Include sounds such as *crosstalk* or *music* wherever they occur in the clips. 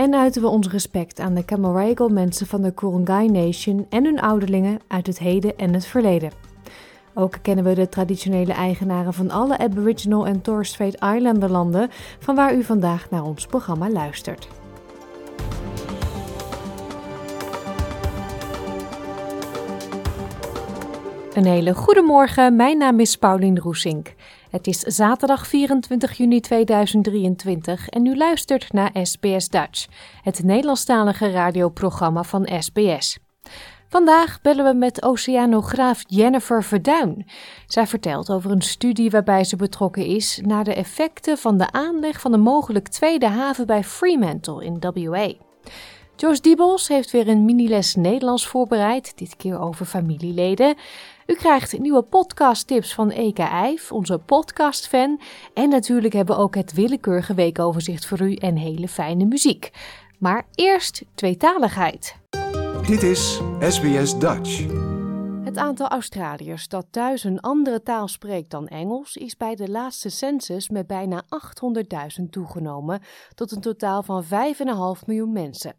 en uiten we ons respect aan de Camaragal mensen van de Kurungay Nation en hun ouderlingen uit het heden en het verleden. Ook kennen we de traditionele eigenaren van alle Aboriginal en Torres Strait Islander landen, van waar u vandaag naar ons programma luistert. Een hele goede morgen, mijn naam is Paulien Roesink. Het is zaterdag 24 juni 2023 en u luistert naar SBS Dutch, het Nederlandstalige radioprogramma van SBS. Vandaag bellen we met oceanograaf Jennifer Verduin. Zij vertelt over een studie waarbij ze betrokken is naar de effecten van de aanleg van een mogelijk tweede haven bij Fremantle in WA. Joyce Diebels heeft weer een miniles Nederlands voorbereid, dit keer over familieleden. U krijgt nieuwe podcasttips van Eka Eif, onze podcastfan. En natuurlijk hebben we ook het willekeurige weekoverzicht voor u en hele fijne muziek. Maar eerst tweetaligheid. Dit is SBS Dutch. Het aantal Australiërs dat thuis een andere taal spreekt dan Engels is bij de laatste census met bijna 800.000 toegenomen tot een totaal van 5,5 miljoen mensen.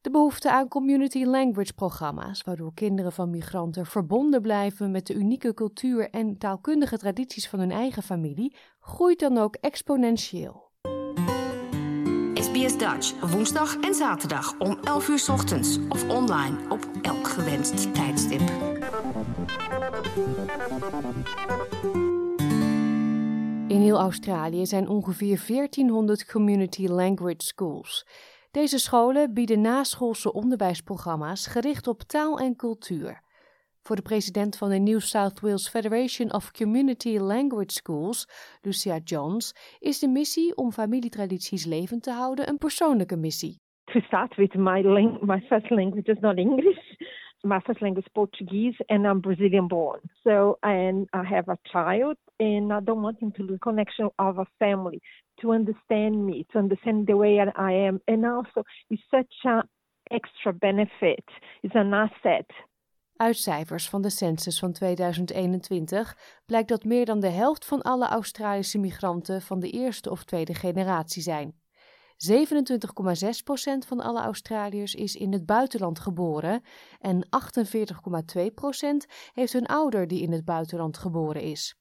De behoefte aan community language programma's, waardoor kinderen van migranten verbonden blijven met de unieke cultuur en taalkundige tradities van hun eigen familie, groeit dan ook exponentieel. SBS Dutch, woensdag en zaterdag om 11 uur 's ochtends of online op elk gewenst tijdstip. In heel Australië zijn ongeveer 1400 community language schools. Deze scholen bieden naschoolse onderwijsprogramma's gericht op taal en cultuur. Voor de president van de New South Wales Federation of Community Language Schools, Lucia Johns, is de missie om familietradities levend te houden een persoonlijke missie. to start with, my my first language is not English. My first language is Portuguese, and I'm Brazilian born. So, and I have a child, and I don't want him to lose connection of a family, to understand me, to understand the way I am, and also it's such a extra benefit. It's an asset. Uit cijfers van de census van 2021 blijkt dat meer dan de helft van alle Australische migranten van de eerste of tweede generatie zijn. 27,6% van alle Australiërs is in het buitenland geboren en 48,2% heeft een ouder die in het buitenland geboren is.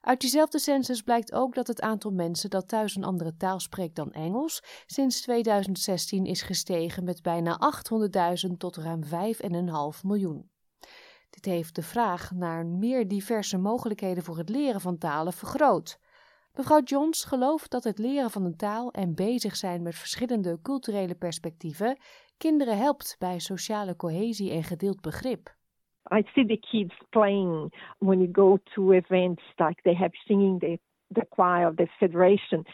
Uit diezelfde census blijkt ook dat het aantal mensen dat thuis een andere taal spreekt dan Engels sinds 2016 is gestegen met bijna 800.000 tot ruim 5,5 miljoen. Dit heeft de vraag naar meer diverse mogelijkheden voor het leren van talen vergroot. Mevrouw Johns gelooft dat het leren van een taal en bezig zijn met verschillende culturele perspectieven kinderen helpt bij sociale cohesie en gedeeld begrip. I see the kids playing when you go to events like they have singing the the choir of the federation.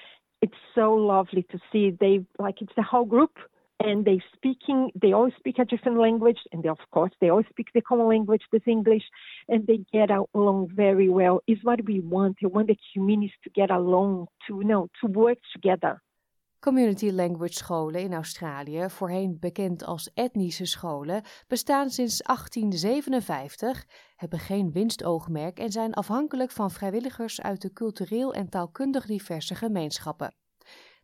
It's so lovely to see they like it's the whole group and they speaking they all speak a different language and they, of course they all speak the common language this English and they get along very well. Is what we want. We want the communities to get along to you know to work together. Community language scholen in Australië, voorheen bekend als etnische scholen, bestaan sinds 1857, hebben geen winstoogmerk en zijn afhankelijk van vrijwilligers uit de cultureel en taalkundig diverse gemeenschappen.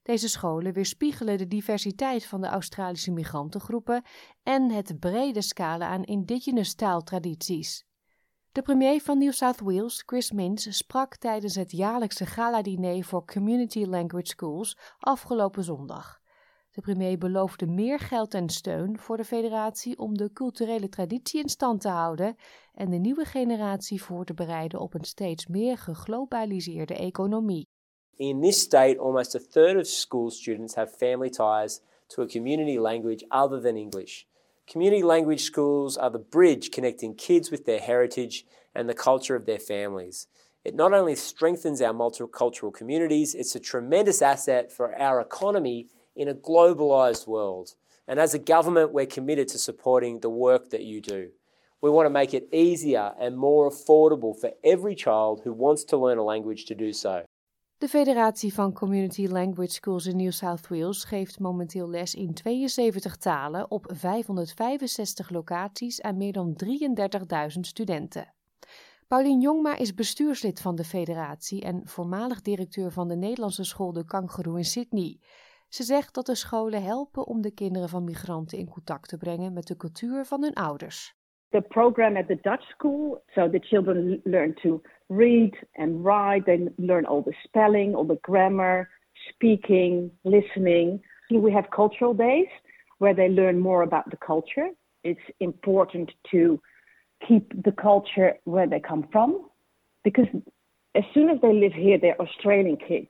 Deze scholen weerspiegelen de diversiteit van de Australische migrantengroepen en het brede scala aan indigenous taaltradities. De premier van New South Wales, Chris Minns, sprak tijdens het jaarlijkse gala-diner voor Community Language Schools afgelopen zondag. De premier beloofde meer geld en steun voor de federatie om de culturele traditie in stand te houden en de nieuwe generatie voor te bereiden op een steeds meer geglobaliseerde economie. In this state, almost a third of school students have family ties to a community language other than English. Community language schools are the bridge connecting kids with their heritage and the culture of their families. It not only strengthens our multicultural communities, it's a tremendous asset for our economy in a globalised world. And as a government, we're committed to supporting the work that you do. We want to make it easier and more affordable for every child who wants to learn a language to do so. De Federatie van Community Language Schools in New South Wales geeft momenteel les in 72 talen op 565 locaties aan meer dan 33.000 studenten. Paulien Jongma is bestuurslid van de federatie en voormalig directeur van de Nederlandse school De Kangaroo in Sydney. Ze zegt dat de scholen helpen om de kinderen van migranten in contact te brengen met de cultuur van hun ouders. The program at the Dutch school, so the children learn to read and write, they learn all the spelling, all the grammar, speaking, listening. We have cultural days where they learn more about the culture. It's important to keep the culture where they come from because as soon as they live here they're australian kids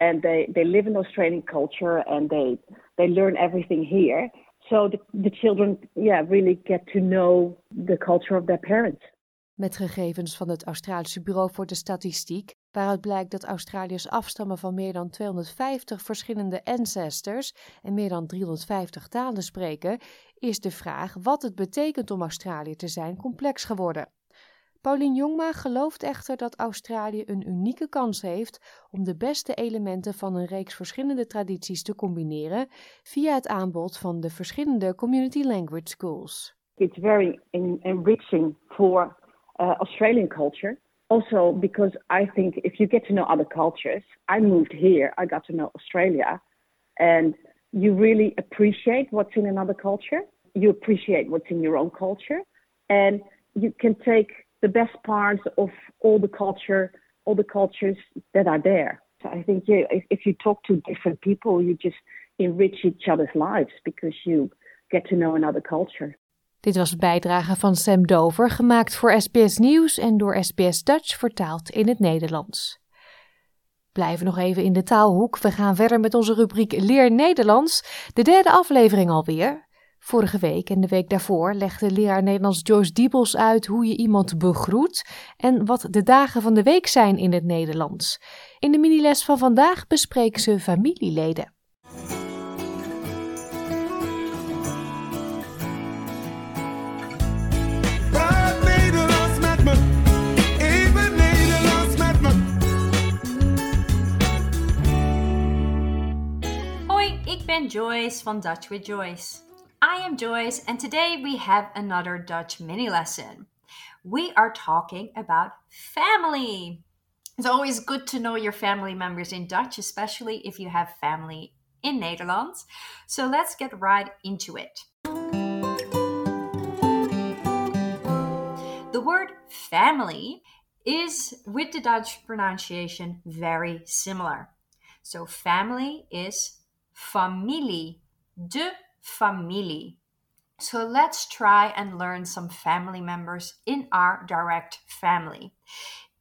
and they, they live in australian culture and they they learn everything here so the, the children yeah really get to know the culture of their parents met gegevens van het Australische Bureau voor de Statistiek, waaruit blijkt dat Australiërs afstammen van meer dan 250 verschillende ancestors en meer dan 350 talen spreken, is de vraag wat het betekent om Australië te zijn complex geworden. Paulien Jongma gelooft echter dat Australië een unieke kans heeft om de beste elementen van een reeks verschillende tradities te combineren via het aanbod van de verschillende community language schools. It's very enriching for uh, Australian culture. Also, because I think if you get to know other cultures, I moved here, I got to know Australia, and you really appreciate what's in another culture. You appreciate what's in your own culture, and you can take the best parts of all the culture, all the cultures that are there. So I think if, if you talk to different people, you just enrich each other's lives because you get to know another culture. Dit was bijdrage van Sam Dover, gemaakt voor SBS Nieuws en door SBS Dutch vertaald in het Nederlands. Blijven nog even in de taalhoek. We gaan verder met onze rubriek Leer Nederlands. De derde aflevering alweer. Vorige week en de week daarvoor legde leraar Nederlands Joyce Diebels uit hoe je iemand begroet en wat de dagen van de week zijn in het Nederlands. In de miniles van vandaag bespreken ze familieleden. Joyce van Dutch with Joyce. I am Joyce, and today we have another Dutch mini lesson. We are talking about family. It's always good to know your family members in Dutch, especially if you have family in Netherlands. So let's get right into it. The word family is, with the Dutch pronunciation, very similar. So, family is familie, de familie. So let's try and learn some family members in our direct family.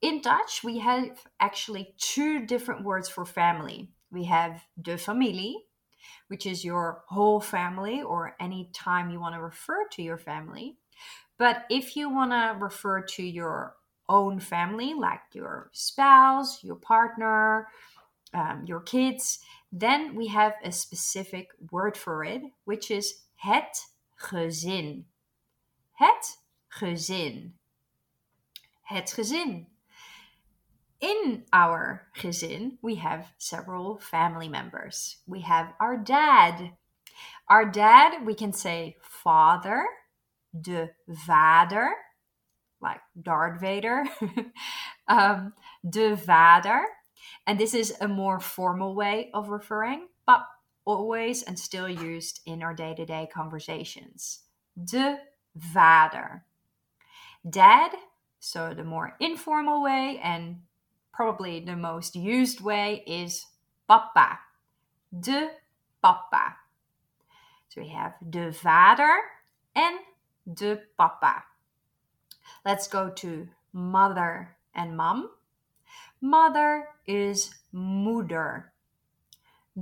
In Dutch, we have actually two different words for family. We have de familie, which is your whole family or any time you want to refer to your family. But if you want to refer to your own family, like your spouse, your partner, um, your kids, then we have a specific word for it, which is het gezin. Het gezin. Het gezin. In our gezin, we have several family members. We have our dad. Our dad, we can say father, de vader, like Darth Vader, *laughs* um, de vader. And this is a more formal way of referring, but always and still used in our day to day conversations. De vader. Dad, so the more informal way and probably the most used way is papa. De papa. So we have de vader and de papa. Let's go to mother and mom. Mother is moeder.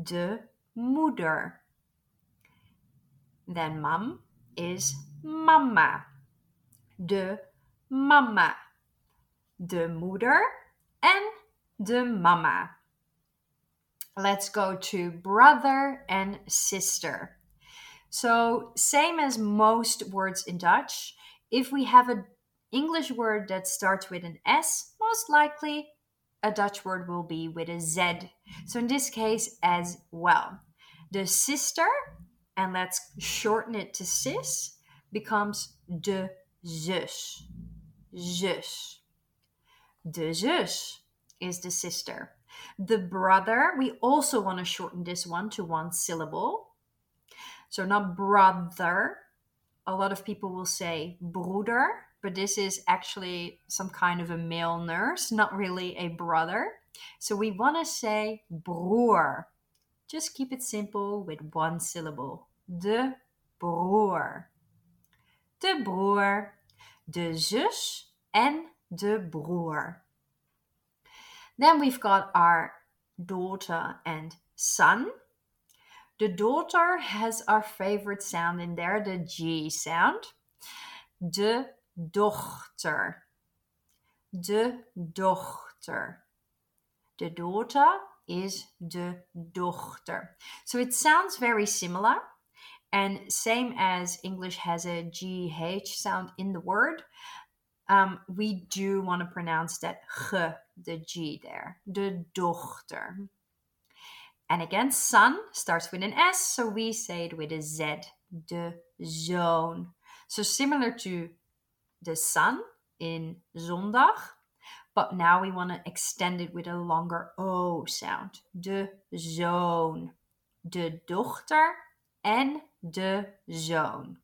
De moeder. Then mom is mama. De mama. De moeder en de mama. Let's go to brother and sister. So, same as most words in Dutch, if we have an English word that starts with an S, most likely a Dutch word will be with a Z. So in this case, as well. The sister, and let's shorten it to sis, becomes de zus. Zus. De zus is the sister. The brother, we also want to shorten this one to one syllable. So not brother. A lot of people will say broeder, but this is actually some kind of a male nurse, not really a brother. So we want to say broer. Just keep it simple with one syllable. De broer. De broer, de zus en de broer. Then we've got our daughter and son. The daughter has our favorite sound in there, the G sound. De dochter. De dochter. The daughter is de dochter. So it sounds very similar. And same as English has a GH sound in the word, um, we do want to pronounce that g, the G there. De dochter. And again, son starts with an S, so we say it with a Z. De zoon. So similar to the sun in zondag, but now we want to extend it with a longer O sound. De zoon. De dochter en de zoon.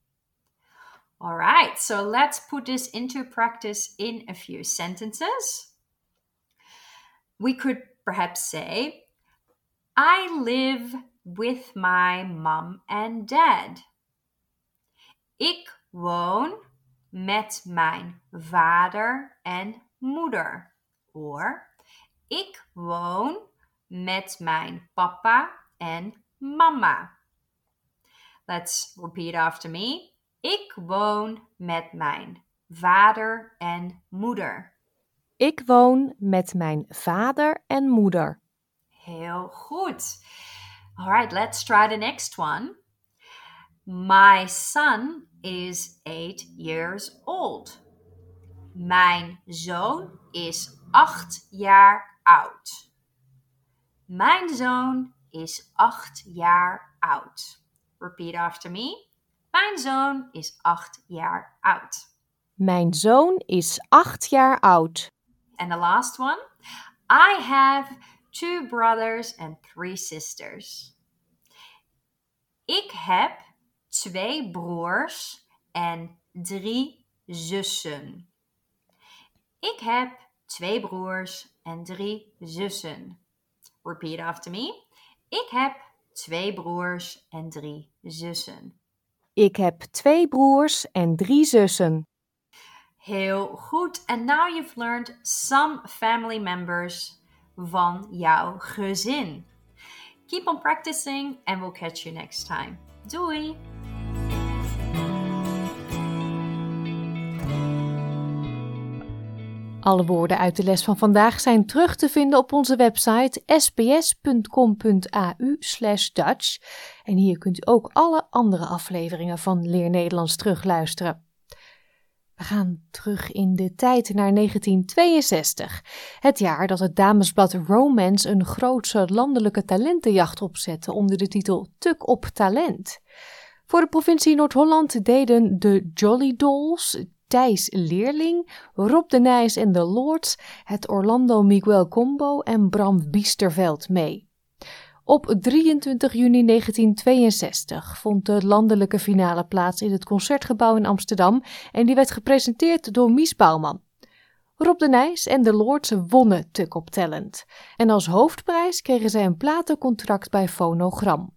All right, so let's put this into practice in a few sentences. We could perhaps say, I live with my mom and dad. Ik woon met mijn vader en moeder. Or, ik woon met mijn papa en mama. Let's repeat after me. Ik woon met mijn vader en moeder. Ik woon met mijn vader en moeder. Heel goed. All right, let's try the next one. My son is eight years old. Mijn zoon is acht jaar oud. Mijn zoon is acht jaar oud. Repeat after me. Mijn zoon is acht jaar oud. Mijn zoon is acht jaar oud. And the last one. I have two brothers and three sisters. Ik heb twee broers en drie zussen. Ik heb twee broers en drie zussen. Repeat after me. Ik heb twee broers en drie zussen. Ik heb twee broers en drie zussen. Heel goed. And now you've learned some family members van jouw gezin. Keep on practicing and we'll catch you next time. Doei! Alle woorden uit de les van vandaag zijn terug te vinden op onze website sbs.com.au/dutch. En hier kunt u ook alle andere afleveringen van Leer Nederlands terugluisteren. We gaan terug in de tijd naar 1962, het jaar dat het damesblad Romance een grootse landelijke talentenjacht opzette onder de titel Tuk op Talent. Voor de provincie Noord-Holland deden de Jolly Dolls, Thijs Leerling, Rob de Nijs en de Lords, het Orlando Miguel Combo en Bram Biesterveld mee. Op 23 juni 1962 vond de landelijke finale plaats in het Concertgebouw in Amsterdam en die werd gepresenteerd door Mies Bouwman. Rob de Nijs en de Lords wonnen Tuk op Talent en als hoofdprijs kregen zij een platencontract bij Phonogram.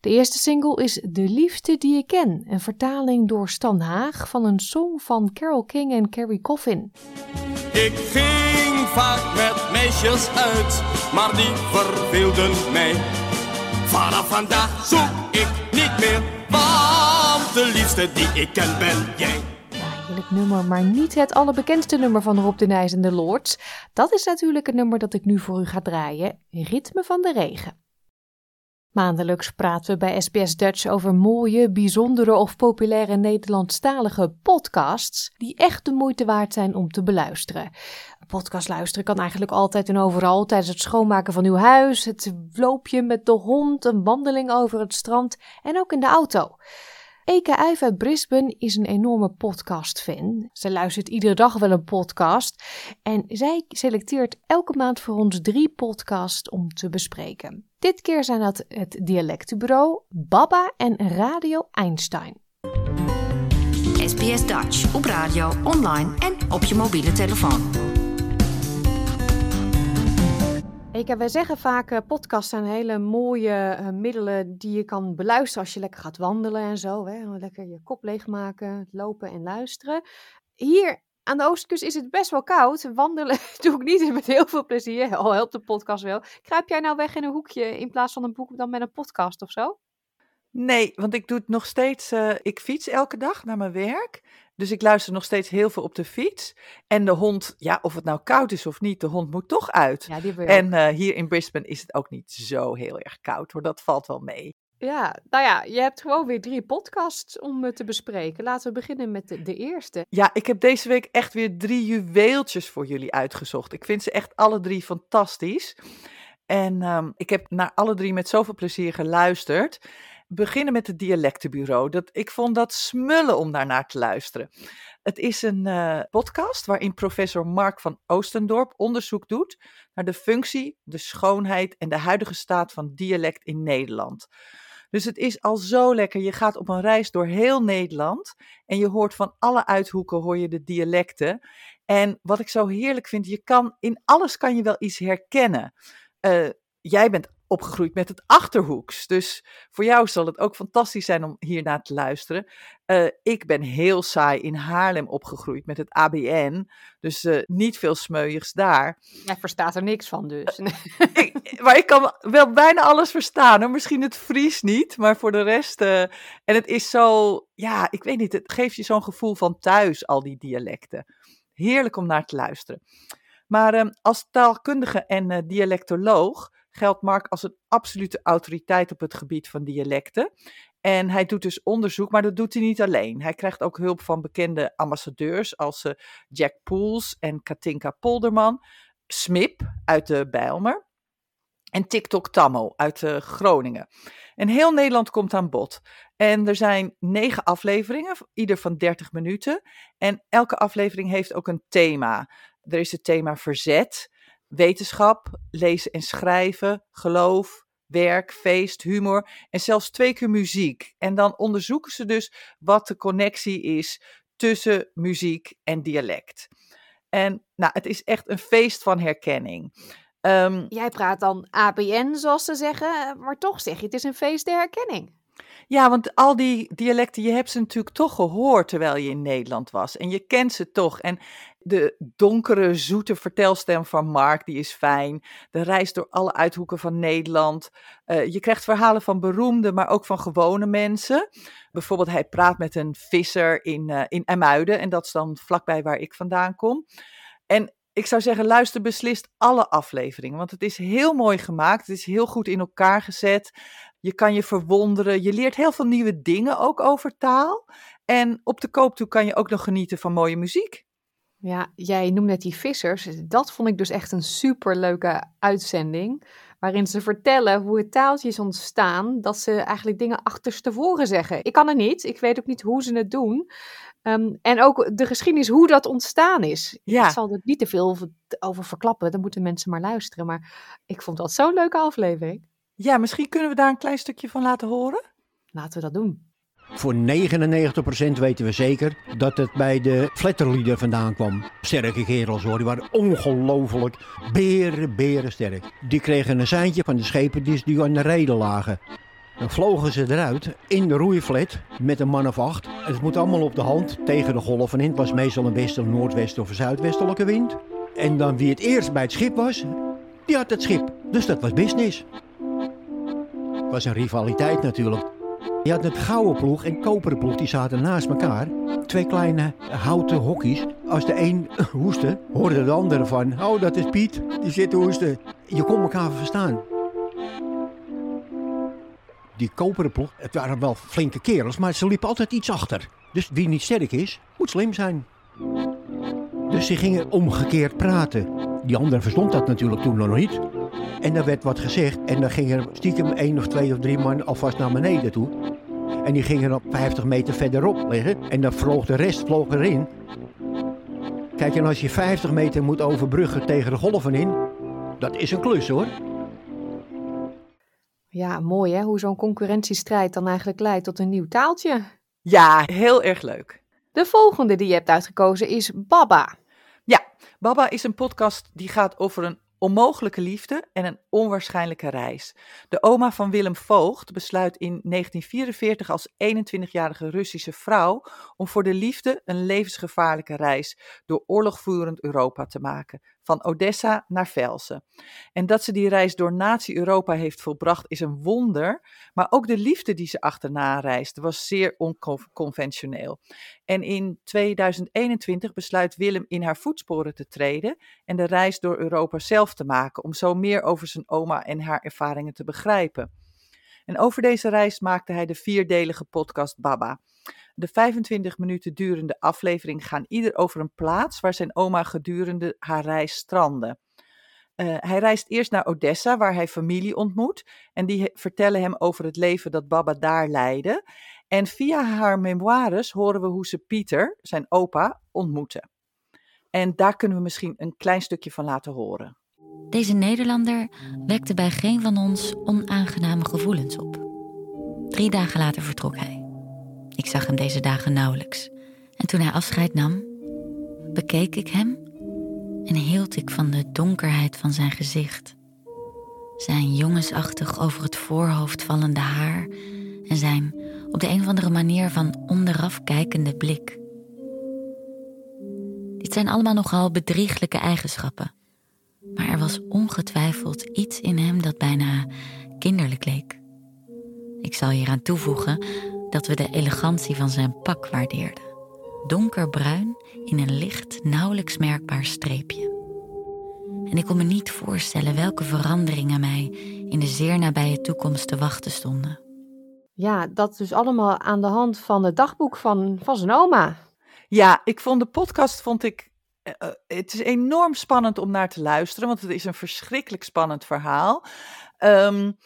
De eerste single is De Liefde die ik ken, een vertaling door Stan Haag van een song van Carole King en Carrie Coffin. Ik ging vaak met meisjes uit, maar die verveelden mij. Vanaf vandaag zoek ik niet meer, want de liefste die ik ken ben jij. Heerlijk nummer, maar niet het allerbekendste nummer van Rob de Nijs en de Lords. Dat is natuurlijk het nummer dat ik nu voor u ga draaien, Ritme van de Regen. Maandelijks praten we bij SBS Dutch over mooie, bijzondere of populaire Nederlandstalige podcasts die echt de moeite waard zijn om te beluisteren. Podcast luisteren kan eigenlijk altijd en overal tijdens het schoonmaken van uw huis, het loopje met de hond, een wandeling over het strand en ook in de auto. Eke Uif uit Brisbane is een enorme podcast-fan. Ze luistert iedere dag wel een podcast en zij selecteert elke maand voor ons drie podcasts om te bespreken. Dit keer zijn dat het Dialectenbureau, Baba en Radio Einstein. SBS Dutch op radio, online en op je mobiele telefoon. Eka, wij zeggen vaak, uh, podcasts zijn hele mooie uh, middelen die je kan beluisteren als je lekker gaat wandelen en zo. Hè? Lekker je kop leegmaken, lopen en luisteren. Hier aan de oostkust is het best wel koud. Wandelen *laughs* doe ik niet met heel veel plezier. Al helpt de podcast wel. Kruip jij nou weg in een hoekje in plaats van een boek dan met een podcast of zo? Nee, want ik doe het nog steeds. Uh, ik fiets elke dag naar mijn werk. Dus ik luister nog steeds heel veel op de fiets. En de hond, ja, of het nou koud is of niet, de hond moet toch uit. Ja, die en uh, hier in Brisbane is het ook niet zo heel erg koud hoor. Dat valt wel mee. Ja, nou ja, je hebt gewoon weer drie podcasts om uh, te bespreken. Laten we beginnen met de, de, eerste. Ja, ik heb deze week echt weer drie juweeltjes voor jullie uitgezocht. Ik vind ze echt alle drie fantastisch. En um, ik heb naar alle drie met zoveel plezier geluisterd beginnen met het dialectenbureau. Dat, ik vond dat smullen om daarnaar te luisteren. Het is een uh, podcast waarin professor Mark van Oostendorp onderzoek doet naar de functie, de schoonheid en de huidige staat van dialect in Nederland. Dus het is al zo lekker. Je gaat op een reis door heel Nederland en je hoort van alle uithoeken hoor je de dialecten. En wat ik zo heerlijk vind, je kan in alles kan je wel iets herkennen. Uh, jij bent opgegroeid met het achterhoeks. Dus voor jou zal het ook fantastisch zijn om hiernaar te luisteren. Uh, ik ben heel saai in Haarlem opgegroeid met het ABN. Dus uh, niet veel smeuigs daar. Jij verstaat er niks van dus. ik, maar ik kan wel bijna alles verstaan. Hoor. Misschien het Fries niet, maar voor de rest. En het is zo, ja, ik weet niet. Het geeft je zo'n gevoel van thuis, al die dialecten. Heerlijk om naar te luisteren. Maar ehm, als taalkundige en dialectoloog geldt Mark als een absolute autoriteit op het gebied van dialecten. En hij doet dus onderzoek, maar dat doet hij niet alleen. Hij krijgt ook hulp van bekende ambassadeurs als uh, Jack Poels en Katinka Polderman, Smip uit de Bijlmer en TikTok Tammo uit uh, Groningen. En heel Nederland komt aan bod. En er zijn negen afleveringen, ieder van 30 minuten. En elke aflevering heeft ook een thema. Er is het thema verzet, wetenschap, lezen en schrijven, geloof, werk, feest, humor en zelfs twee keer muziek. En dan onderzoeken ze dus wat de connectie is tussen muziek en dialect. En nou, het is echt een feest van herkenning. Um, Jij praat dan ABN, zoals ze zeggen, maar toch zeg je het is een feest der herkenning. Ja, want al die dialecten, je hebt ze natuurlijk toch gehoord terwijl je in Nederland was. En je kent ze toch. En de donkere, zoete vertelstem van Mark, die is fijn. De reis door alle uithoeken van Nederland. Uh, je krijgt verhalen van beroemde, maar ook van gewone mensen. Bijvoorbeeld, hij praat met een visser in, uh, in Emuiden. En dat is dan vlakbij waar ik vandaan kom. En ik zou zeggen, luister beslist alle afleveringen. Want het is heel mooi gemaakt. Het is heel goed in elkaar gezet. Je kan je verwonderen. Je leert heel veel nieuwe dingen ook over taal. En op de koop toe kan je ook nog genieten van mooie muziek. Ja, jij noemt net die vissers. Dat vond ik dus echt een superleuke uitzending. Waarin ze vertellen hoe het taaltjes ontstaan. Dat ze eigenlijk dingen achterstevoren zeggen. Ik kan het niet. Ik weet ook niet hoe ze het doen. Um, en ook de geschiedenis, hoe dat ontstaan is. Ja. Ik zal er niet te veel over, over verklappen. Dan moeten mensen maar luisteren. Maar ik vond dat zo'n leuke aflevering. Ja, misschien kunnen we daar een klein stukje van laten horen. Laten we dat doen. Voor 99% weten we zeker dat het bij de Flatterlieden vandaan kwam. Sterke kerels hoor, die waren ongelooflijk beren, beren sterk. Die kregen een seintje van de schepen die aan de reden lagen. Dan vlogen ze eruit in de roeiflat met een man of acht. Het moet allemaal op de hand tegen de golven in. Het was meestal een westen, noordwesten of zuidwestelijke wind. En dan wie het eerst bij het schip was, die had het schip. Dus dat was business. Het was een rivaliteit natuurlijk. Je had het gouden ploeg en koperen ploeg, die zaten naast elkaar. Twee kleine houten hokjes. Als de een *laughs* hoestte, hoorde de andere van... Oh, dat is Piet, die zit te hoesten. Je kon elkaar verstaan. die koperen ploeg, het waren wel flinke kerels, maar ze liepen altijd iets achter. Dus wie niet sterk is, moet slim zijn. Dus ze gingen omgekeerd praten. Die andere verstond dat natuurlijk toen nog niet. En er werd wat gezegd en dan gingen er stiekem één of twee of drie man alvast naar beneden toe. En die gingen op 50 meter verderop liggen en dan vloog de rest vloog erin. Kijk, en als je 50 meter moet overbruggen tegen de golven in, dat is een klus hoor. Ja, mooi hè, hoe zo'n concurrentiestrijd dan eigenlijk leidt tot een nieuw taaltje. Ja, heel erg leuk. De volgende die je hebt uitgekozen is Baba. Ja, Baba is een podcast die gaat over een onmogelijke liefde en een onwaarschijnlijke reis. De oma van Willem Voogd besluit in 1944 als 21-jarige Russische vrouw om voor de liefde een levensgevaarlijke reis door oorlogvoerend Europa te maken, van Odessa naar Velsen. En dat ze die reis door nazi-Europa heeft volbracht is een wonder, maar ook de liefde die ze achterna reisde was zeer onconventioneel. En in 2021 besluit Willem in haar voetsporen te treden en de reis door Europa zelf te maken, om zo meer over zijn oma en haar ervaringen te begrijpen. En over deze reis maakte hij de vierdelige podcast Baba. De 25 minuten durende aflevering gaan ieder over een plaats waar zijn oma gedurende haar reis strandde. Uh, hij reist eerst naar Odessa, waar hij familie ontmoet. En die vertellen hem over het leven dat Baba daar leidde. En via haar memoires horen we hoe ze Pieter, zijn opa, ontmoeten. En daar kunnen we misschien een klein stukje van laten horen. Deze Nederlander wekte bij geen van ons onaangename gevoelens op. Drie dagen later vertrok hij. Ik zag hem deze dagen nauwelijks. En toen hij afscheid nam, bekeek ik hem en hield ik van de donkerheid van zijn gezicht. Zijn jongensachtig over het voorhoofd vallende haar en zijn op de een of andere manier van onderaf kijkende blik. Dit zijn allemaal nogal bedrieglijke eigenschappen, maar er was ongetwijfeld iets in hem dat bijna kinderlijk leek. Ik zal hieraan toevoegen dat we de elegantie van zijn pak waardeerden. Donkerbruin in een licht, nauwelijks merkbaar streepje. En ik kon me niet voorstellen welke veranderingen mij in de zeer nabije toekomst te wachten stonden. Ja, dat dus allemaal aan de hand van het dagboek van, van zijn oma. Ja, ik vond de podcast, vond ik, uh, het is enorm spannend om naar te luisteren, want het is een verschrikkelijk spannend verhaal. Um,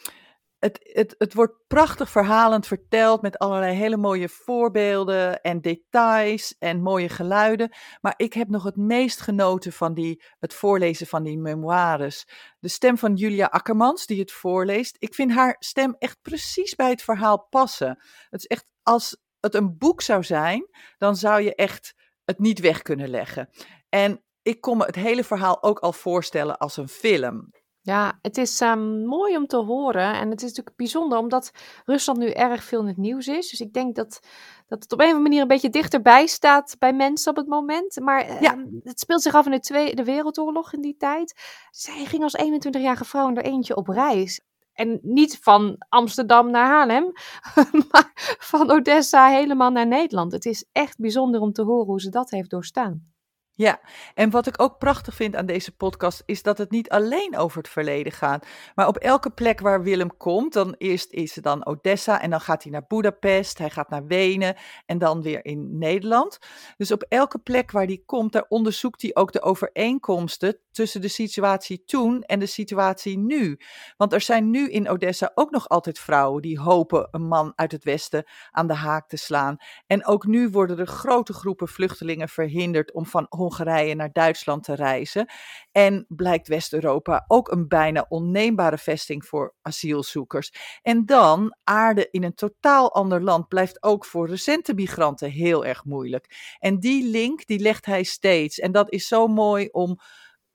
het, het, het wordt prachtig verhalend verteld met allerlei hele mooie voorbeelden en details en mooie geluiden. Maar ik heb nog het meest genoten van die, het voorlezen van die memoires. De stem van Julia Akkermans, die het voorleest. Ik vind haar stem echt precies bij het verhaal passen. Het is echt, als het een boek zou zijn, dan zou je echt het niet weg kunnen leggen. En ik kon me het hele verhaal ook al voorstellen als een film. Ja, het is um, mooi om te horen. En het is natuurlijk bijzonder omdat Rusland nu erg veel in het nieuws is. Dus ik denk dat, dat het op een of andere manier een beetje dichterbij staat bij mensen op het moment. Maar ja. um, het speelt zich af in de Tweede Wereldoorlog in die tijd. Zij ging als 21-jarige vrouw in er eentje op reis. En niet van Amsterdam naar Haarlem, *laughs* maar van Odessa helemaal naar Nederland. Het is echt bijzonder om te horen hoe ze dat heeft doorstaan. Ja, en wat ik ook prachtig vind aan deze podcast is dat het niet alleen over het verleden gaat. Maar op elke plek waar Willem komt, dan eerst is het dan Odessa en dan gaat hij naar Budapest, hij gaat naar Wenen en dan weer in Nederland. Dus op elke plek waar hij komt, daar onderzoekt hij ook de overeenkomsten tussen de situatie toen en de situatie nu. Want er zijn nu in Odessa ook nog altijd vrouwen die hopen een man uit het Westen aan de haak te slaan. En ook nu worden er grote groepen vluchtelingen verhinderd om van Hongarije naar Duitsland te reizen. En blijkt West-Europa ook een bijna onneembare vesting voor asielzoekers. En dan aarde in een totaal ander land blijft ook voor recente migranten heel erg moeilijk. En die link die legt hij steeds. En dat is zo mooi om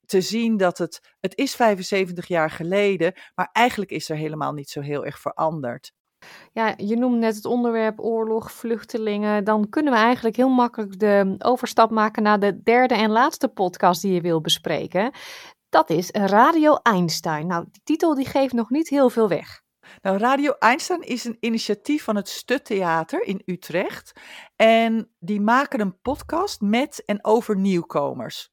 te zien dat het, het is 75 jaar geleden, maar eigenlijk is er helemaal niet zo heel erg veranderd. Ja, je noemde net het onderwerp oorlog, vluchtelingen. Dan kunnen we eigenlijk heel makkelijk de overstap maken naar de derde en laatste podcast die je wil bespreken. Dat is Radio Einstein. Nou, die titel die geeft nog niet heel veel weg. Nou, Radio Einstein is een initiatief van het Stuttheater in Utrecht. En die maken een podcast met en over nieuwkomers.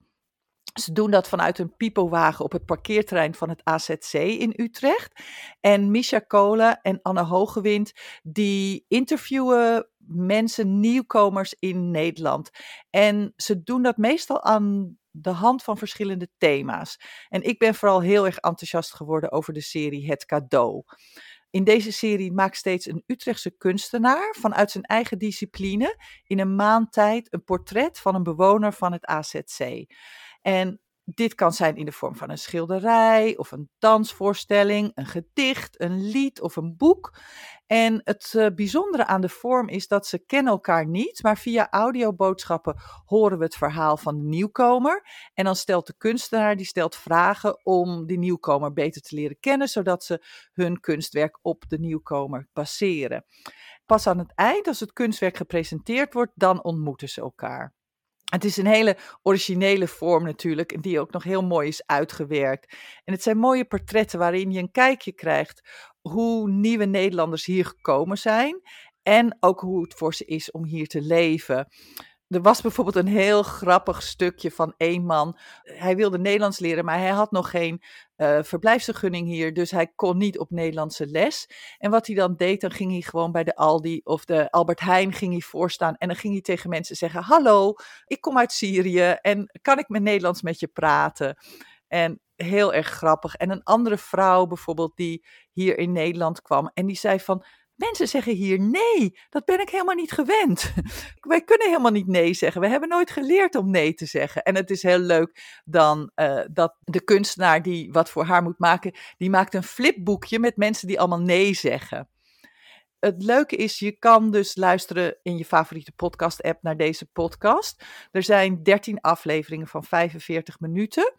Ze doen dat vanuit een pipowagen op het parkeerterrein van het AZC in Utrecht. En Misha Kolen en Anne Hogewind, die interviewen mensen, nieuwkomers in Nederland. En ze doen dat meestal aan de hand van verschillende thema's. En ik ben vooral heel erg enthousiast geworden over de serie Het Cadeau. In deze serie maakt steeds een Utrechtse kunstenaar vanuit zijn eigen discipline in een maand tijd een portret van een bewoner van het AZC. En dit kan zijn in de vorm van een schilderij of een dansvoorstelling, een gedicht, een lied of een boek. En het uh, bijzondere aan de vorm is dat ze kennen elkaar niet, maar via audioboodschappen horen we het verhaal van de nieuwkomer. En dan stelt de kunstenaar die stelt vragen om die nieuwkomer beter te leren kennen, zodat ze hun kunstwerk op de nieuwkomer baseren. Pas aan het eind, als het kunstwerk gepresenteerd wordt, dan ontmoeten ze elkaar. Het is een hele originele vorm natuurlijk, die ook nog heel mooi is uitgewerkt. En het zijn mooie portretten waarin je een kijkje krijgt hoe nieuwe Nederlanders hier gekomen zijn. En ook hoe het voor ze is om hier te leven. Er was bijvoorbeeld een heel grappig stukje van één man. Hij wilde Nederlands leren, maar hij had nog geen uh, verblijfsvergunning hier. Dus hij kon niet op Nederlandse les. En wat hij dan deed, dan ging hij gewoon bij de Aldi of de Albert Heijn ging hij voorstaan. En dan ging hij tegen mensen zeggen: Hallo, ik kom uit Syrië en kan ik met Nederlands met je praten? En heel erg grappig. En een andere vrouw bijvoorbeeld die hier in Nederland kwam en die zei van Mensen zeggen hier nee, dat ben ik helemaal niet gewend. *laughs* Wij kunnen helemaal niet nee zeggen. We hebben nooit geleerd om nee te zeggen. En het is heel leuk dan uh, dat de kunstenaar die wat voor haar moet maken, die maakt een flipboekje met mensen die allemaal nee zeggen. Het leuke is, je kan dus luisteren in je favoriete podcast-app naar deze podcast. Er zijn 13 afleveringen van 45 minuten.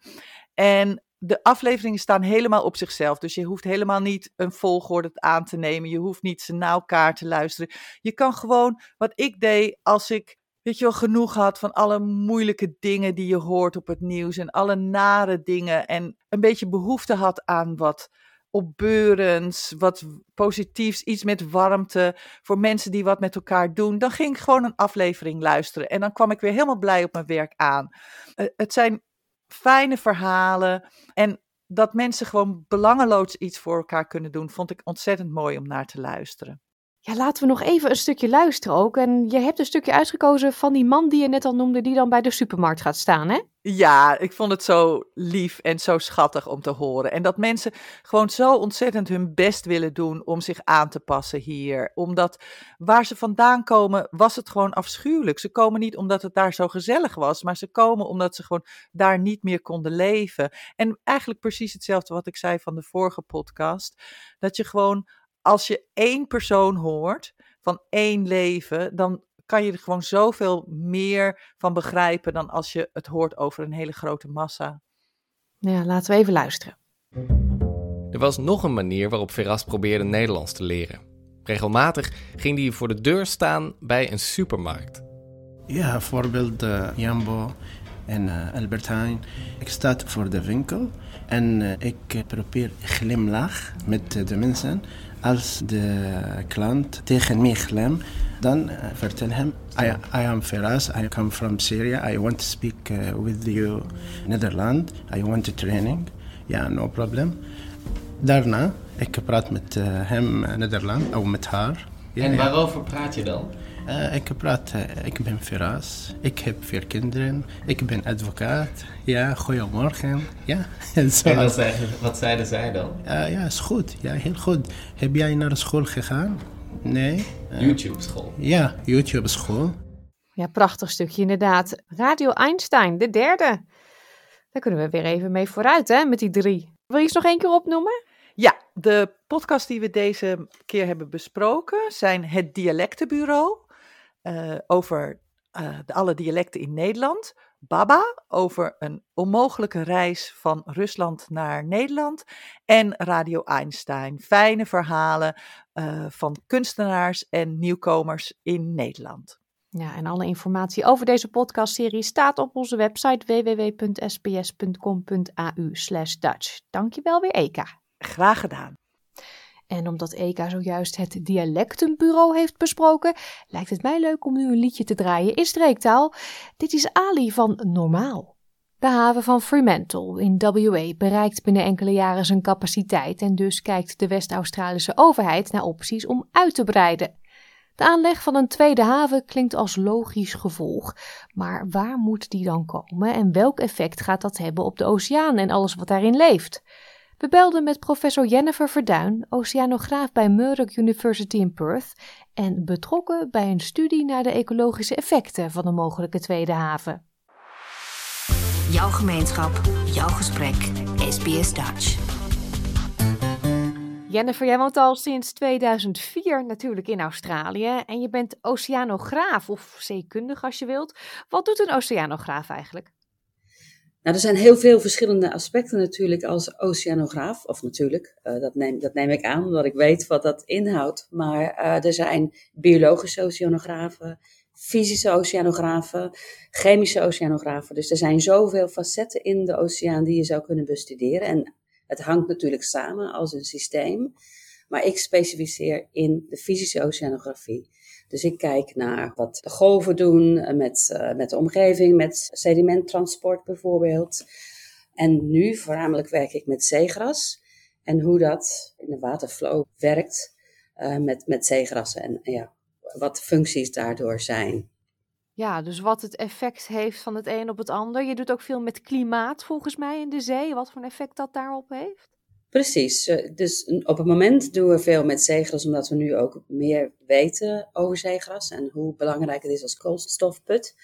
En de afleveringen staan helemaal op zichzelf. Dus je hoeft helemaal niet een volgorde aan te nemen. Je hoeft niet ze na elkaar te luisteren. Je kan gewoon, wat ik deed als ik, weet je wel, genoeg had van alle moeilijke dingen die je hoort op het nieuws. En alle nare dingen. En een beetje behoefte had aan wat opbeurends, wat positiefs, iets met warmte voor mensen die wat met elkaar doen. Dan ging ik gewoon een aflevering luisteren. En dan kwam ik weer helemaal blij op mijn werk aan. Uh, het zijn fijne verhalen. En dat mensen gewoon belangeloos iets voor elkaar kunnen doen, vond ik ontzettend mooi om naar te luisteren. Ja, laten we nog even een stukje luisteren ook. En je hebt een stukje uitgekozen van die man die je net al noemde, die dan bij de supermarkt gaat staan, hè? Ja, ik vond het zo lief en zo schattig om te horen. En dat mensen gewoon zo ontzettend hun best willen doen om zich aan te passen hier. Omdat waar ze vandaan komen, was het gewoon afschuwelijk. Ze komen niet omdat het daar zo gezellig was, maar ze komen omdat ze gewoon daar niet meer konden leven. En eigenlijk precies hetzelfde wat ik zei van de vorige podcast. Dat je gewoon, als je één persoon hoort van één leven, dan kan je er gewoon zoveel meer van begrijpen dan als je het hoort over een hele grote massa. Ja, laten we even luisteren. Er was nog een manier waarop Veras probeerde Nederlands te leren. Regelmatig ging hij voor de deur staan bij een supermarkt. Ja, bijvoorbeeld uh, Jambo en uh, Albert Heijn. Ik sta voor de winkel en uh, ik probeer glimlach met de mensen. Als de klant tegen mij dan uh, vertel hem, I, I am Firas, I come from Syria, I want to speak uh, with you Netherlands, I want a training. Ja, yeah, no problem. Daarna, ik praat met uh, hem Nederland, of met haar. Ja, en waarover praat je dan? Uh, ik praat, uh, ik ben Firas, ik heb vier kinderen, ik ben advocaat. Ja, goedemorgen. Ja, *laughs* en, zo. en wat, zei, wat zeiden zij dan? Uh, ja, is goed. Ja, heel goed. Heb jij naar school gegaan? Nee. YouTube-school. Ja, YouTube-school. Ja, prachtig stukje inderdaad. Radio Einstein, de derde. Daar kunnen we weer even mee vooruit, hè, met die drie. Wil je eens nog één keer opnoemen? Ja, de podcast die we deze keer hebben besproken zijn het Dialectenbureau over uh, de alle dialecten in Nederland. Baba over een onmogelijke reis van Rusland naar Nederland. En Radio Einstein, fijne verhalen uh, van kunstenaars en nieuwkomers in Nederland. Ja, en alle informatie over deze podcastserie staat op onze website www.sbs.com.au Dutch. Dankjewel weer Eka. Graag gedaan. En omdat Eka zojuist het dialectenbureau heeft besproken, lijkt het mij leuk om nu een liedje te draaien in streektaal. Dit is Ali van Normaal. De haven van Fremantle in WA bereikt binnen enkele jaren zijn capaciteit en dus kijkt de West-Australische overheid naar opties om uit te breiden. De aanleg van een tweede haven klinkt als logisch gevolg, maar waar moet die dan komen en welk effect gaat dat hebben op de oceaan en alles wat daarin leeft? We belden met professor Jennifer Verduin, oceanograaf bij Murdoch University in Perth en betrokken bij een studie naar de ecologische effecten van een mogelijke tweede haven. Jouw gemeenschap, jouw gesprek, SBS Dutch. Jennifer, jij woont al sinds 2004 natuurlijk in Australië en je bent oceanograaf of zeekundig als je wilt. Wat doet een oceanograaf eigenlijk? Nou, er zijn heel veel verschillende aspecten natuurlijk als oceanograaf. Of natuurlijk, uh, dat, neem, dat neem ik aan omdat ik weet wat dat inhoudt. Maar uh, er zijn biologische oceanografen, fysische oceanografen, chemische oceanografen. Dus er zijn zoveel facetten in de oceaan die je zou kunnen bestuderen. En het hangt natuurlijk samen als een systeem. Maar ik specificeer in de fysische oceanografie. Dus ik kijk naar wat de golven doen eh, met, uh, met de omgeving, met sedimenttransport bijvoorbeeld. En nu voornamelijk werk ik met zeegras en hoe dat in de waterflow werkt uh, met, met zeegrassen en ja, wat de functies daardoor zijn. Ja, dus wat het effect heeft van het een op het ander. Je doet ook veel met klimaat volgens mij in de zee. Wat voor effect dat daarop heeft? Precies. Dus op het moment doen we veel met zeegras, omdat we nu ook meer weten over zeegras en hoe belangrijk het is als koolstofput.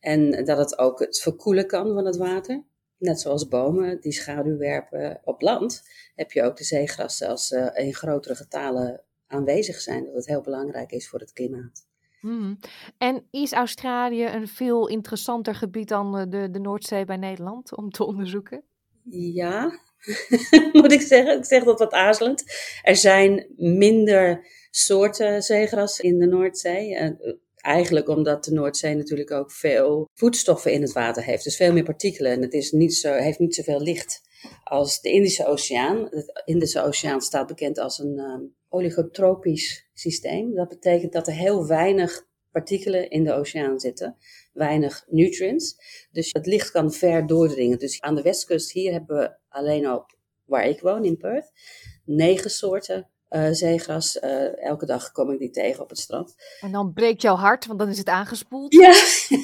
En dat het ook het verkoelen kan van het water. Net zoals bomen die schaduw werpen op land, heb je ook de zeegrassen als uh, in grotere getalen aanwezig zijn. Dat het heel belangrijk is voor het klimaat. Mm. En is Australië een veel interessanter gebied dan de, de Noordzee bij Nederland om te onderzoeken? Ja, *laughs* moet ik zeggen. Ik zeg dat wat aarzelend. Er zijn minder soorten zeegras in de Noordzee. Eigenlijk omdat de Noordzee natuurlijk ook veel voedstoffen in het water heeft. Dus veel meer partikelen. En het is niet zo, heeft niet zoveel licht als de Indische Oceaan. De Indische Oceaan staat bekend als een um, oligotropisch systeem. Dat betekent dat er heel weinig partikelen in de oceaan zitten, weinig nutrients. Dus het licht kan ver doordringen. Dus aan de westkust hier hebben we alleen op waar ik woon in Perth negen soorten uh, zeegras. Uh, elke dag kom ik die tegen op het strand. En dan breekt jouw hart, want dan is het aangespoeld. Ja,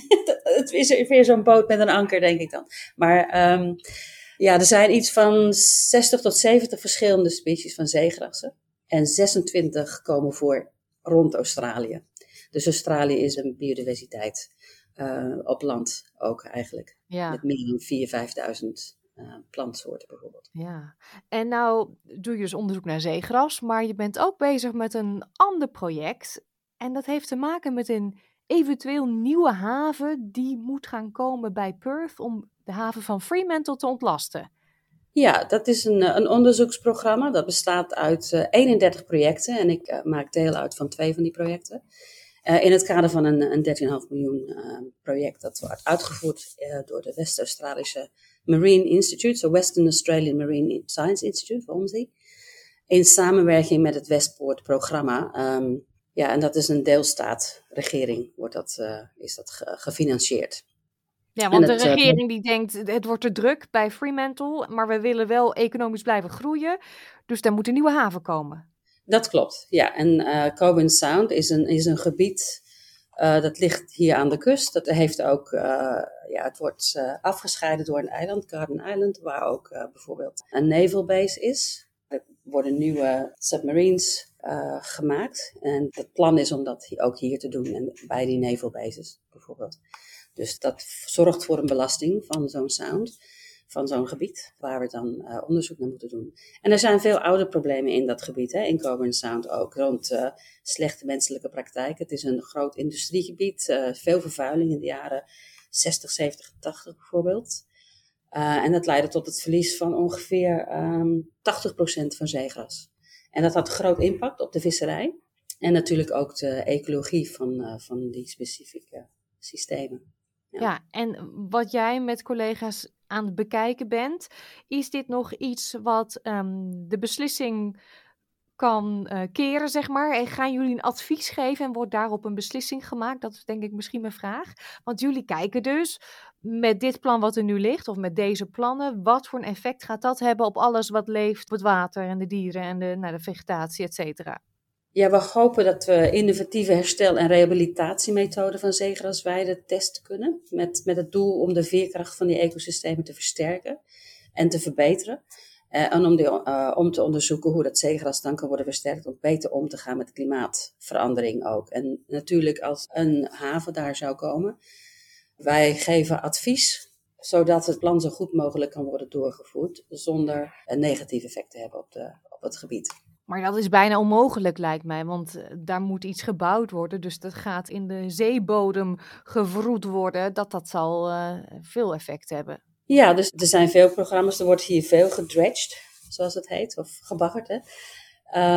*laughs* het is weer zo'n boot met een anker, denk ik dan. Maar um, ja, er zijn iets van 60 tot 70 verschillende species van zeegrassen. En 26 komen voor rond Australië. Dus Australië is een biodiversiteit uh, op land ook eigenlijk. Ja. Met meer dan 4.000, 5.000 uh, plantsoorten bijvoorbeeld. Ja, en nou doe je dus onderzoek naar zeegras, maar je bent ook bezig met een ander project. En dat heeft te maken met een eventueel nieuwe haven die moet gaan komen bij Perth om de haven van Fremantle te ontlasten. Ja, dat is een, een onderzoeksprogramma. Dat bestaat uit uh, 31 projecten en ik uh, maak deel uit van twee van die projecten. Uh, in het kader van een, een 13,5 miljoen uh, project dat wordt uitgevoerd uh, door de West-Australische Marine Institute, zo Western Australian Marine Science Institute, WOMSI, in samenwerking met het Westpoort programma. Um, ja, en dat is een deelstaatregering, wordt dat, is dat ge gefinancierd. Ja, want het, de regering die denkt, het wordt te druk bij Fremantle, maar we willen wel economisch blijven groeien, dus daar moet een nieuwe haven komen. Dat klopt, ja. En uh, Coburn Sound is een, is een gebied uh, dat ligt hier aan de kust. Dat heeft ook, uh, ja, het wordt afgescheiden door een eiland, Garden Island, waar ook bijvoorbeeld een naval base is. Er worden nieuwe submarines gemaakt. En het plan is om dat ook hier te doen, en bij die naval bases bijvoorbeeld. Dus dat zorgt voor een belasting van zo'n sound van zo'n gebied, waar we dan uh, onderzoek naar moeten doen. En er zijn veel oude problemen in dat gebied, hè, in Coburn Sound ook, rond uh, slechte menselijke praktijken. Het is een groot industriegebied, uh, veel vervuiling in de jaren 60, 70, 80 bijvoorbeeld. en dat leidde tot het verlies van ongeveer um, ehm, 80% van zeegras. En dat had groot impact op de visserij en natuurlijk ook de ecologie van, van die specifieke systemen. Ja. ja, en wat jij met collega's aan het bekijken bent, is dit nog iets wat um, de beslissing kan uh, keren, zeg maar? En gaan jullie een advies geven en wordt daarop een beslissing gemaakt? Dat is denk ik misschien mijn vraag. Want jullie kijken dus met dit plan wat er nu ligt, of met deze plannen, wat voor een effect gaat dat hebben op alles wat leeft, op het water en de dieren en de, nou, de vegetatie, et cetera? Ja, we hopen dat we innovatieve herstel- en rehabilitatiemethoden van zeegrasweiden testen kunnen. Met, met het doel om de veerkracht van die ecosystemen te versterken en te verbeteren. Uh, en om, die, uh, om te onderzoeken hoe dat zeegras dan kan worden versterkt om beter om te gaan met klimaatverandering ook. En natuurlijk als een haven daar zou komen, wij geven advies zodat het plan zo goed mogelijk kan worden doorgevoerd zonder een negatief effect te hebben op, de, op het gebied. Maar dat is bijna onmogelijk, lijkt mij, want eh, daar moet iets gebouwd worden. Dus dat gaat in de zeebodem gevroed worden. Dat, dat zal uh, veel effect hebben. Ja, dus er zijn veel programma's. Er wordt hier veel gedredged, zoals het heet, of gebaggerd. Hè?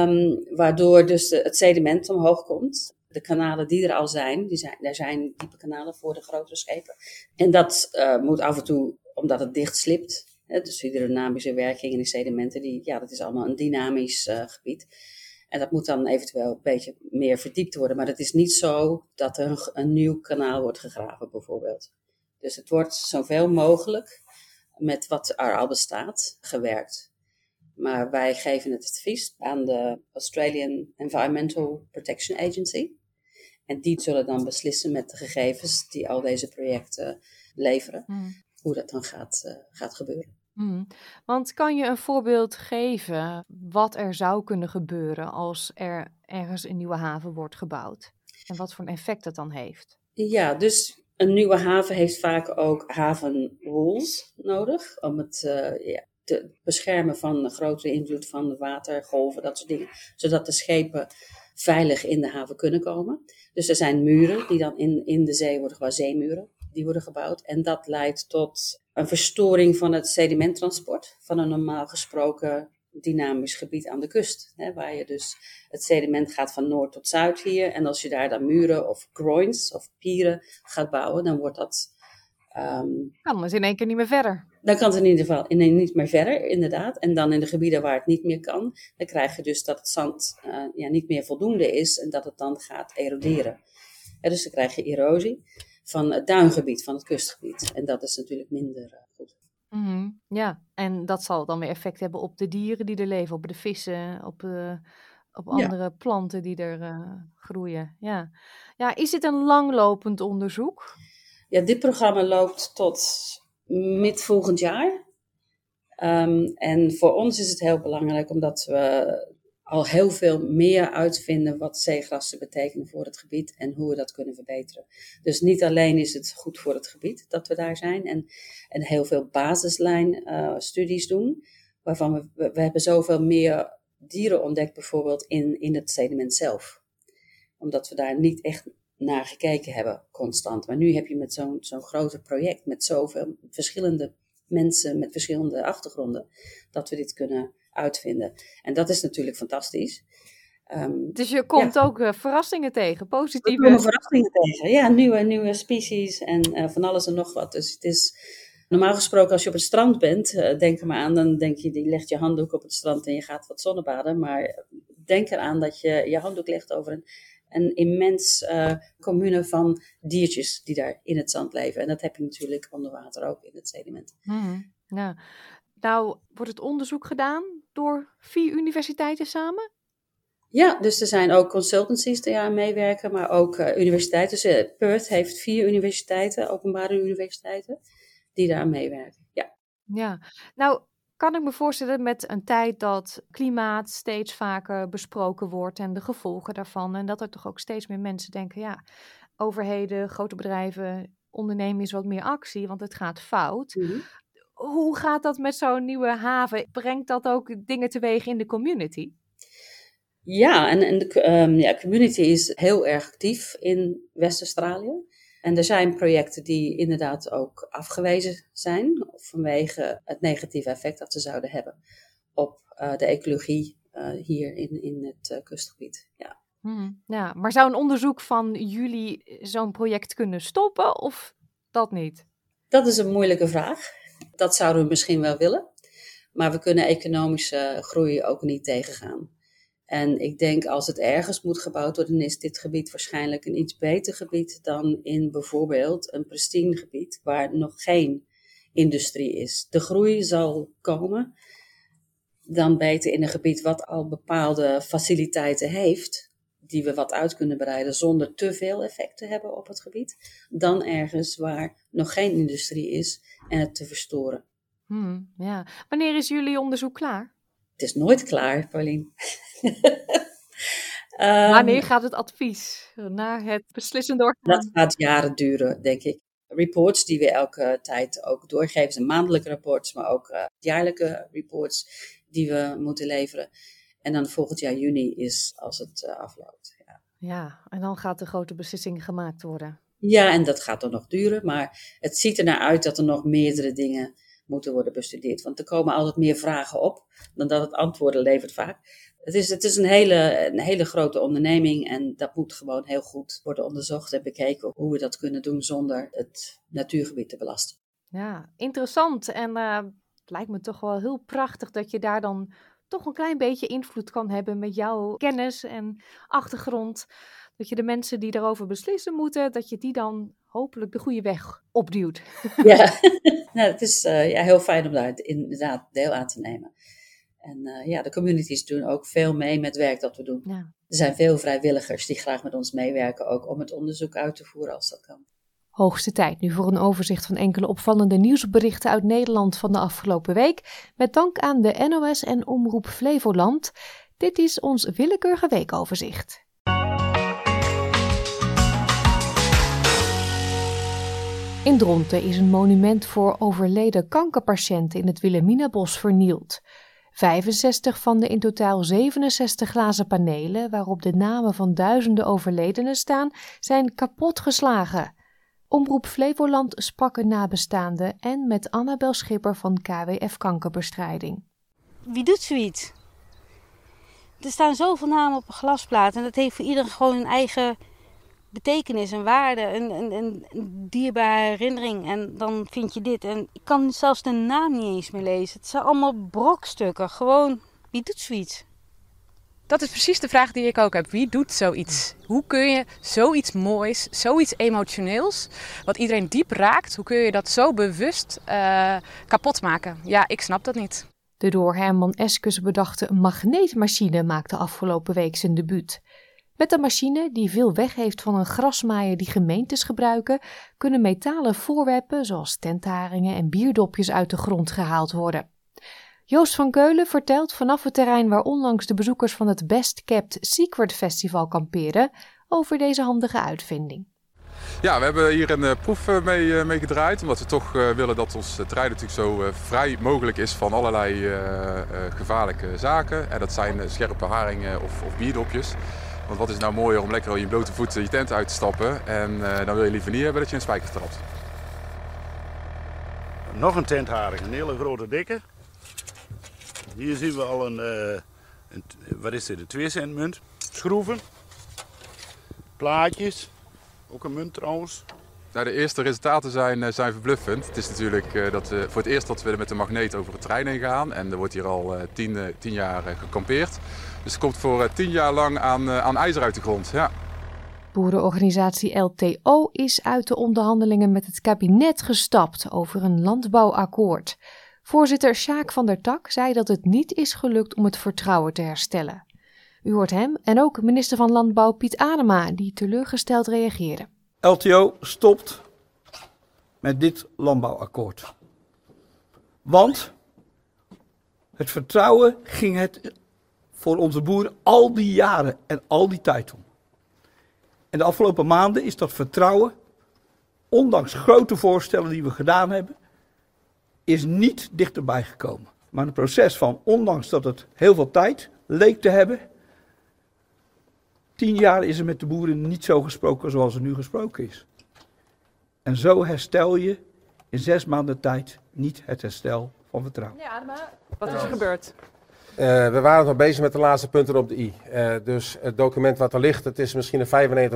Um, waardoor dus het sediment omhoog komt. De kanalen die er al zijn, die zijn er zijn diepe kanalen voor de grotere schepen. En dat uh, moet af en toe, omdat het dicht slipt, dus hydrodynamische werking in sedimenten, die, ja, dat is allemaal een dynamisch uh, gebied. En dat moet dan eventueel een beetje meer verdiept worden. Maar het is niet zo dat er een, een nieuw kanaal wordt gegraven, bijvoorbeeld. Dus het wordt zoveel mogelijk met wat er al bestaat gewerkt. Maar wij geven het advies aan de Australian Environmental Protection Agency. En die zullen dan beslissen met de gegevens die al deze projecten leveren, Hmm. Hoe dat dan gaat, uh, gaat gebeuren. Hmm. Want kan je een voorbeeld geven wat er zou kunnen gebeuren als er ergens een nieuwe haven wordt gebouwd? En wat voor een effect dat dan heeft? Ja, dus een nieuwe haven heeft vaak ook havenwalls nodig om het uh, ja, te beschermen van de grotere invloed van de watergolven, dat soort dingen. Zodat de schepen veilig in de haven kunnen komen. Dus er zijn muren die dan in, in de zee worden gebouwd, zeemuren, die worden gebouwd. En dat leidt tot een verstoring van het sedimenttransport van een normaal gesproken dynamisch gebied aan de kust. Hè, waar je dus het sediment gaat van noord tot zuid hier. En als je daar dan muren of groins of pieren gaat bouwen, dan wordt dat. Um, kan dus in één keer niet meer verder. Dan kan het in ieder geval in, niet meer verder, inderdaad. En dan in de gebieden waar het niet meer kan, dan krijg je dus dat het zand uh, ja, niet meer voldoende is en dat het dan gaat eroderen. Ja, dus dan krijg je erosie van het duingebied, van het kustgebied. En dat is natuurlijk minder uh, goed. Mm -hmm. Ja, en dat zal dan weer effect hebben op de dieren die er leven, op de vissen, op, uh, op andere ja. planten die er uh, groeien. Ja. ja, is dit een langlopend onderzoek? Ja, dit programma loopt tot mid volgend jaar. Um, en voor ons is het heel belangrijk omdat we al heel veel meer uitvinden wat zeegrassen betekenen voor het gebied en hoe we dat kunnen verbeteren. Dus niet alleen is het goed voor het gebied dat we daar zijn en, en heel veel basislijn uh, studies doen, waarvan we, we hebben zoveel meer dieren ontdekt bijvoorbeeld in, in het sediment zelf. Omdat we daar niet echt naar gekeken hebben constant. Maar nu heb je met zo'n zo'n groot project met zoveel verschillende mensen met verschillende achtergronden, dat we dit kunnen uitvinden. En dat is natuurlijk fantastisch. Um, dus je komt ja. ook uh, verrassingen tegen, positieve... We komen verrassingen tegen, ja, nieuwe, nieuwe species en uh, van alles en nog wat. Dus het is normaal gesproken als je op het strand bent, uh, denk er maar aan, dan denk je, je legt je handdoek op het strand en je gaat wat zonnebaden. Maar denk eraan dat je je handdoek legt over een, een immens commune van diertjes die daar in het zand leven. En dat heb je natuurlijk onder water ook in het sediment. Hmm, ja. Nou, wordt het onderzoek gedaan door vier universiteiten samen? Ja, dus er zijn ook consultancies die aan meewerken, maar ook uh, universiteiten. Dus uh, Perth heeft vier universiteiten, openbare universiteiten, die daar aan meewerken. Ja. ja, nou kan ik me voorstellen met een tijd dat klimaat steeds vaker besproken wordt en de gevolgen daarvan. En dat er toch ook steeds meer mensen denken, ja, overheden, grote bedrijven, ondernemen is wat meer actie, want het gaat fout. Mhm. Mm -hmm hoe gaat dat met zo'n nieuwe haven? Brengt dat ook dingen teweeg in de community? Ja, en, en de um, ja, community is heel erg actief in West-Australië. En er zijn projecten die inderdaad ook afgewezen zijn vanwege het negatieve effect dat ze zouden hebben op uh, de ecologie uh, hier in, in het uh, kustgebied. Ja. Hmm, ja, maar zou een onderzoek van jullie zo'n project kunnen stoppen of dat niet? Dat is een moeilijke vraag. Dat zouden we misschien wel willen. Maar we kunnen economische groei ook niet tegengaan. En ik denk als het ergens moet gebouwd worden, is dit gebied waarschijnlijk een iets beter gebied dan in bijvoorbeeld een pristine gebied waar nog geen industrie is. De groei zal komen, dan beter in een gebied wat al bepaalde faciliteiten heeft, die we wat uit kunnen breiden zonder te veel effect te hebben op het gebied, dan ergens waar nog geen industrie is en het te verstoren. Hmm, ja. Wanneer is jullie onderzoek klaar? Het is nooit klaar, Pauline. Wanneer *laughs* *laughs* Ehm, gaat het advies naar het beslissende orgaan? Dat gaat jaren duren, denk ik. Reports die we elke tijd ook doorgeven, zijn maandelijke reports, maar ook eh, jaarlijke reports die we moeten leveren. En dan volgend jaar juni is als het eh, afloopt. Ja. Ja, en dan gaat de grote beslissing gemaakt worden. ja, en dat gaat dan nog duren, maar het ziet er naar uit dat er nog meerdere dingen moeten worden bestudeerd. Want er komen altijd meer vragen op dan dat het antwoorden levert vaak. Het is, het is een, hele, een hele grote onderneming en dat moet gewoon heel goed worden onderzocht en bekeken hoe we dat kunnen doen zonder het natuurgebied te belasten. Ja, interessant. En eh, het lijkt me toch wel heel prachtig dat je daar dan toch een klein beetje invloed kan hebben met jouw kennis en achtergrond. Dat je de mensen die daarover beslissen moeten, dat je die dan hopelijk de goede weg opduwt. Ja, *laughs* nou, het is eh, ja, heel fijn om daar inderdaad deel aan te nemen. En eh, ja, de communities doen ook veel mee met werk dat we doen. Ja. Er zijn veel vrijwilligers die graag met ons meewerken, ook om het onderzoek uit te voeren als dat kan. Hoogste tijd nu voor een overzicht van enkele opvallende nieuwsberichten uit Nederland van de afgelopen week. Met dank aan de NOS en Omroep Flevoland. Dit is ons willekeurige weekoverzicht. In Dronten is een monument voor overleden kankerpatiënten in het Wilhelminabos vernield. 65 van de in totaal 67 glazen panelen, waarop de namen van duizenden overledenen staan, zijn kapotgeslagen. Omroep Flevoland sprak een nabestaande en met Annabel Schipper van KWF Kankerbestrijding. Wie doet zoiets? Er staan zoveel namen op een glasplaat en dat heeft voor iedereen gewoon een eigen betekenis en waarde, een, een, dierbare herinnering. En dan vind je dit. En ik kan zelfs de naam niet eens meer lezen. Het zijn allemaal brokstukken. Gewoon, wie doet zoiets? Dat is precies de vraag die ik ook heb. Wie doet zoiets? Hoe kun je zoiets moois, zoiets emotioneels, wat iedereen diep raakt, hoe kun je dat zo bewust eh, kapot maken? Ja, ik snap dat niet. De door Herman Eskes bedachte magneetmachine maakte afgelopen week zijn debuut. Met de machine, die veel weg heeft van een grasmaaier die gemeentes gebruiken, kunnen metalen voorwerpen zoals tentharingen en bierdopjes uit de grond gehaald worden. Joost van Keulen vertelt vanaf het terrein waar onlangs de bezoekers van het Best Kept Secret Festival kamperen over deze handige uitvinding. Ja, we hebben hier een uh, proef uh, mee, uh, mee, gedraaid. Omdat we toch willen dat ons terrein natuurlijk zo vrij mogelijk is van allerlei gevaarlijke zaken. En dat zijn scherpe haringen of, of bierdopjes. Want wat is nou mooier om lekker op je blote voeten je tent uit te stappen. En dan wil je liever niet hebben dat je een spijker trapt. Nog een tentharing, een hele grote dikke. Hier zien we al een, een wat is dit, een 2 cent munt. Schroeven, plaatjes, ook een munt trouwens. Nou, de eerste resultaten zijn, zijn verbluffend. Het is natuurlijk uh, dat, uh, voor het eerst dat we met de magneet over het terrein heen gaan. En er wordt hier al tien, tien, jaar gekampeerd. Dus er komt voor tien jaar lang aan, aan ijzer uit de grond. Ja. Boerenorganisatie LTO is uit de onderhandelingen met het kabinet gestapt over een landbouwakkoord. Voorzitter Sjaak van der Tak zei dat het niet is gelukt om het vertrouwen te herstellen. U hoort hem en ook minister van Landbouw Piet Adema, die teleurgesteld reageerde. LTO stopt met dit landbouwakkoord. Want het vertrouwen ging het voor onze boeren al die jaren en al die tijd om. En de afgelopen maanden is dat vertrouwen, ondanks grote voorstellen die we gedaan hebben, is niet dichterbij gekomen. Maar een proces van, ondanks dat het heel veel tijd leek te hebben, tien jaar is er met de boeren niet zo gesproken zoals er nu gesproken is. En zo herstel je in zes maanden tijd niet het herstel van vertrouwen. Ja, maar wat is er gebeurd? Uh, we waren nog bezig met de laatste punten op de i. Uh, dus het document wat er ligt, het is misschien een 95%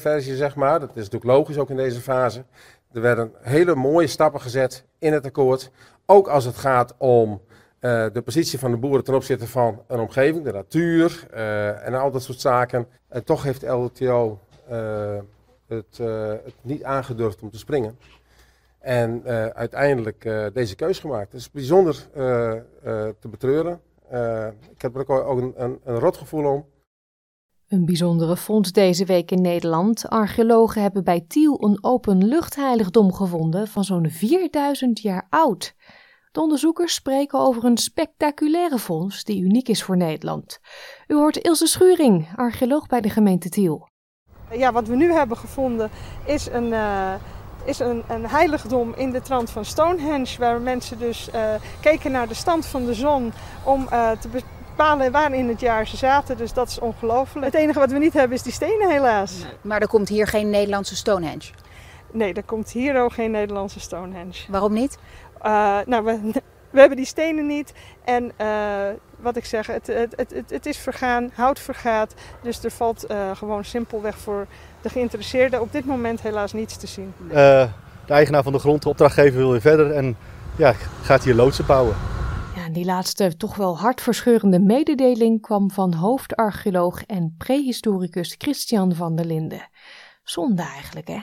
versie, zeg maar. Dat is natuurlijk logisch ook in deze fase. Er werden hele mooie stappen gezet in het akkoord. Ook als het gaat om eh, de positie van de boeren ten opzichte van een omgeving, de natuur eh, en al dat soort zaken. En toch heeft LTO uh, het, het, niet aangedurfd om te springen. En uiteindelijk deze keus gemaakt. Het is bijzonder te betreuren. ik heb er ook, ook een, een, een rot gevoel om. Een bijzondere vondst deze week in Nederland. Archeologen hebben bij Tiel een openluchtheiligdom gevonden van zo'n 4000 jaar oud. De onderzoekers spreken over een spectaculaire vondst die uniek is voor Nederland. U hoort Ilse Schuring, archeoloog bij de gemeente Tiel. Ja, wat we nu hebben gevonden is een, uh, is een, een heiligdom in de trant van Stonehenge, waar mensen dus uh, keken naar de stand van de zon om uh, te bepalen waar in het jaar ze zaten. Dus dat is ongelooflijk. Het enige wat we niet hebben is die stenen helaas. Maar er komt hier geen Nederlandse Stonehenge? Nee, er komt hier ook geen Nederlandse Stonehenge. Waarom niet? Uh, nou, we, *laughs* we, hebben die stenen niet. En uh, wat ik zeg, het, het, het, het, is vergaan, hout vergaat. Dus er valt uh, gewoon simpelweg voor de geïnteresseerden op dit moment helaas niets te zien. de eigenaar van de grond, de opdrachtgever, wil weer verder en ja, gaat hier loodsen bouwen. Die laatste toch wel hartverscheurende mededeling kwam van hoofdarcheoloog en prehistoricus Christian van der Linden. Zonde eigenlijk, hè?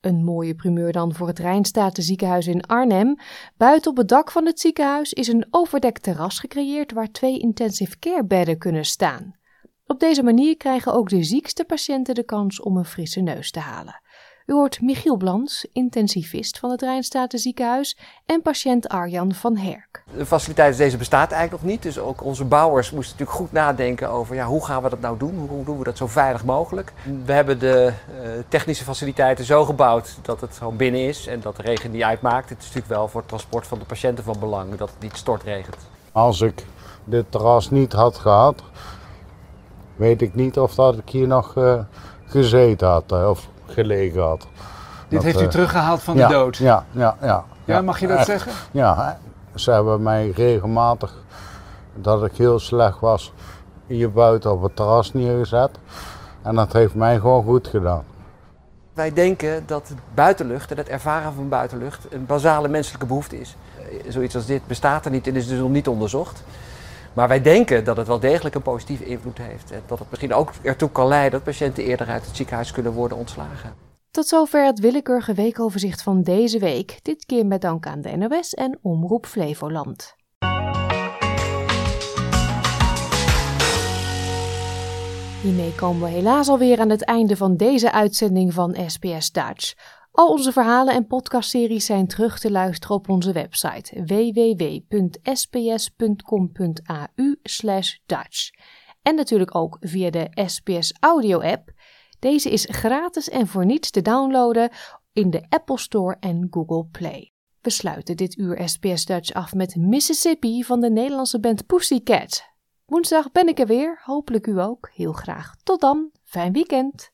Een mooie primeur dan voor het Rijnstatenziekenhuis in Arnhem. Buiten op het dak van het ziekenhuis is een overdekt terras gecreëerd waar twee intensive care bedden kunnen staan. Op deze manier krijgen ook de ziekste patiënten de kans om een frisse neus te halen. U hoort Michiel Blans, intensivist van het Rijnstatenziekenhuis, en patiënt Arjan van Herk. De faciliteit deze bestaat eigenlijk nog niet, dus ook onze bouwers moesten natuurlijk goed nadenken over ja, hoe gaan we dat nou doen, hoe doen we dat zo veilig mogelijk. We hebben de uh, technische faciliteiten zo gebouwd dat het gewoon binnen is en dat de regen niet uitmaakt. Het is natuurlijk wel voor het transport van de patiënten van belang dat het niet stortregent. Als ik dit terras niet had gehad, weet ik niet of dat ik hier nog uh, gezeten had. Uh, of gelegen had. Dit heeft u teruggehaald van de dood? Ja, ja, ja. Ja, mag je dat echt, zeggen? Ja, ze hebben mij regelmatig, dat ik heel slecht was, hier buiten op het terras neergezet. En dat heeft mij gewoon goed gedaan. Wij denken dat buitenlucht en het ervaren van buitenlucht een basale menselijke behoefte is. Zoiets als dit bestaat er niet en is dus nog niet onderzocht. Maar wij denken dat het wel degelijk een positieve invloed heeft. En dat het misschien ook ertoe kan leiden dat patiënten eerder uit het ziekenhuis kunnen worden ontslagen. Tot zover het willekeurige weekoverzicht van deze week. Dit keer met dank aan de NOS en Omroep Flevoland. Hiermee komen we helaas alweer aan het einde van deze uitzending van SBS Dutch. Al onze verhalen en podcastseries zijn terug te luisteren op onze website www.sps.com.au/dutch. En natuurlijk ook via de SBS Audio app. Deze is gratis en voor niets te downloaden in de Apple Store en Google Play. We sluiten dit uur SBS Dutch af met Mississippi van de Nederlandse band Pussycat. Woensdag ben ik er weer, hopelijk u ook. Heel graag. Tot dan, fijn weekend.